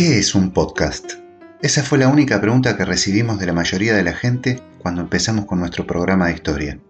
¿Qué es un podcast? Esa fue la única pregunta que recibimos de la mayoría de la gente cuando empezamos con nuestro programa de historia.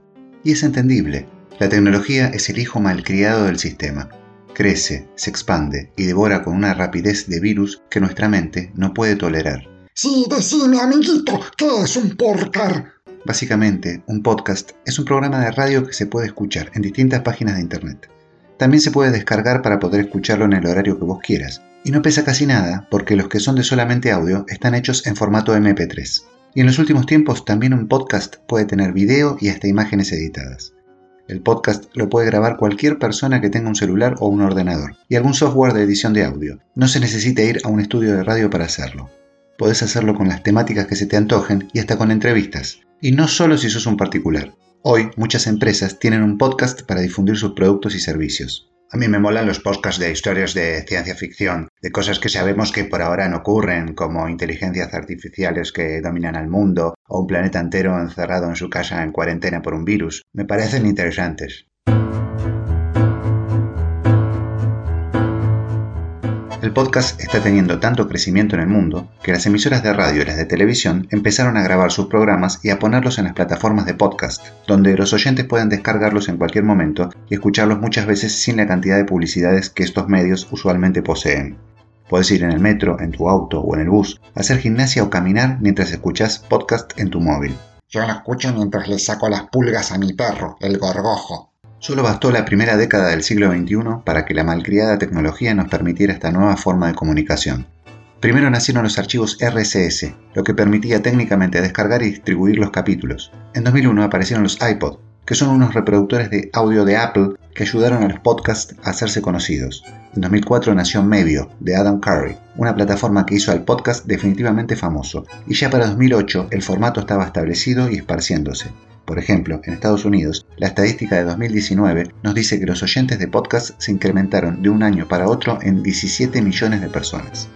Y es entendible. La tecnología es el hijo malcriado del sistema. Crece, se expande y devora con una rapidez de virus que nuestra mente no puede tolerar. Sí, decime, amiguito, ¿qué es un podcast? Básicamente, un podcast es un programa de radio que se puede escuchar en distintas páginas de internet. También se puede descargar para poder escucharlo en el horario que vos quieras. Y no pesa casi nada porque los que son de solamente audio están hechos en formato MP3. Y en los últimos tiempos también un podcast puede tener video y hasta imágenes editadas. El podcast lo puede grabar cualquier persona que tenga un celular o un ordenador y algún software de edición de audio. No se necesita ir a un estudio de radio para hacerlo. Podés hacerlo con las temáticas que se te antojen y hasta con entrevistas. Y no solo si sos un particular. Hoy muchas empresas tienen un podcast para difundir sus productos y servicios. A mí me molan los podcasts de historias de ciencia ficción, de cosas que sabemos que por ahora no ocurren, como inteligencias artificiales que dominan al mundo o un planeta entero encerrado en su casa en cuarentena por un virus. Me parecen interesantes. El podcast está teniendo tanto crecimiento en el mundo que las emisoras de radio y las de televisión empezaron a grabar sus programas y a ponerlos en las plataformas de podcast, donde los oyentes pueden descargarlos en cualquier momento y escucharlos muchas veces sin la cantidad de publicidades que estos medios usualmente poseen. Puedes ir en el metro, en tu auto o en el bus, hacer gimnasia o caminar mientras escuchas podcast en tu móvil. Yo lo escucho mientras le saco las pulgas a mi perro, el gorgojo. Solo bastó la primera década del siglo XXI para que la malcriada tecnología nos permitiera esta nueva forma de comunicación. Primero nacieron los archivos RSS, lo que permitía técnicamente descargar y distribuir los capítulos. En 2001 aparecieron los iPod, que son unos reproductores de audio de Apple que ayudaron a los podcasts a hacerse conocidos. En 2004 nació Mevio, de Adam Curry, una plataforma que hizo al podcast definitivamente famoso, y ya para 2008 el formato estaba establecido y esparciéndose. Por ejemplo, en Estados Unidos, la estadística de 2019 nos dice que los oyentes de podcast se incrementaron de un año para otro en 17 millones de personas.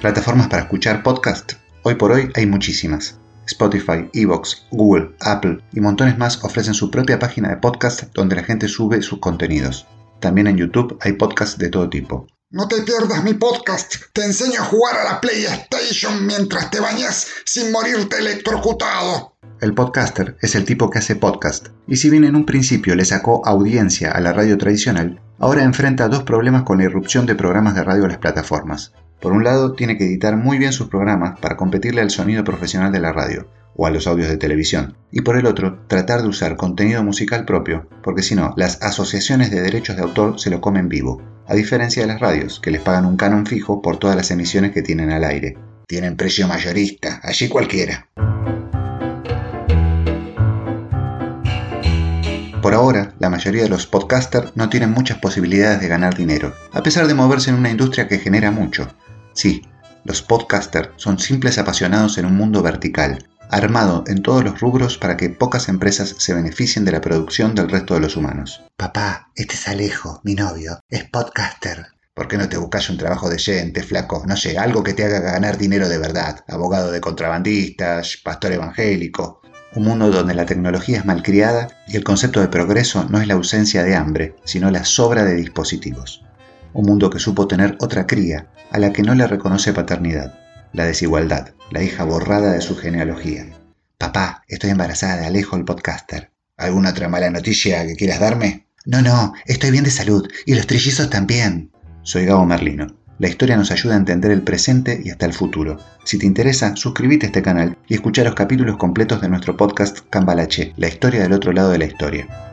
Plataformas para escuchar podcast. Hoy por hoy hay muchísimas. Spotify, Evox, Google, Apple y montones más ofrecen su propia página de podcast donde la gente sube sus contenidos. También en YouTube hay podcasts de todo tipo. No te pierdas mi podcast. Te enseño a jugar a la PlayStation mientras te bañas sin morirte electrocutado. El podcaster es el tipo que hace podcast, y si bien en un principio le sacó audiencia a la radio tradicional, ahora enfrenta dos problemas con la irrupción de programas de radio a las plataformas. Por un lado, tiene que editar muy bien sus programas para competirle al sonido profesional de la radio, o a los audios de televisión, y por el otro, tratar de usar contenido musical propio, porque si no, las asociaciones de derechos de autor se lo comen vivo, a diferencia de las radios, que les pagan un canon fijo por todas las emisiones que tienen al aire. Tienen precio mayorista, allí cualquiera. Por ahora, la mayoría de los podcasters no tienen muchas posibilidades de ganar dinero, a pesar de moverse en una industria que genera mucho. Sí, los podcasters son simples apasionados en un mundo vertical, armado en todos los rubros para que pocas empresas se beneficien de la producción del resto de los humanos. Papá, este es Alejo, mi novio, es podcaster. ¿Por qué no te buscas un trabajo decente, flaco? No sé, algo que te haga ganar dinero de verdad. Abogado de contrabandistas, pastor evangélico. Un mundo donde la tecnología es malcriada y el concepto de progreso no es la ausencia de hambre, sino la sobra de dispositivos. Un mundo que supo tener otra cría, a la que no le reconoce paternidad la desigualdad, la hija borrada de su genealogía. Papá, estoy embarazada de Alejo el podcaster. ¿Alguna otra mala noticia que quieras darme? No, no, estoy bien de salud y los trillizos también. Soy Gabo Merlino. La historia nos ayuda a entender el presente y hasta el futuro. Si te interesa, suscríbete a este canal y escucha los capítulos completos de nuestro podcast Cambalache, la historia del otro lado de la historia.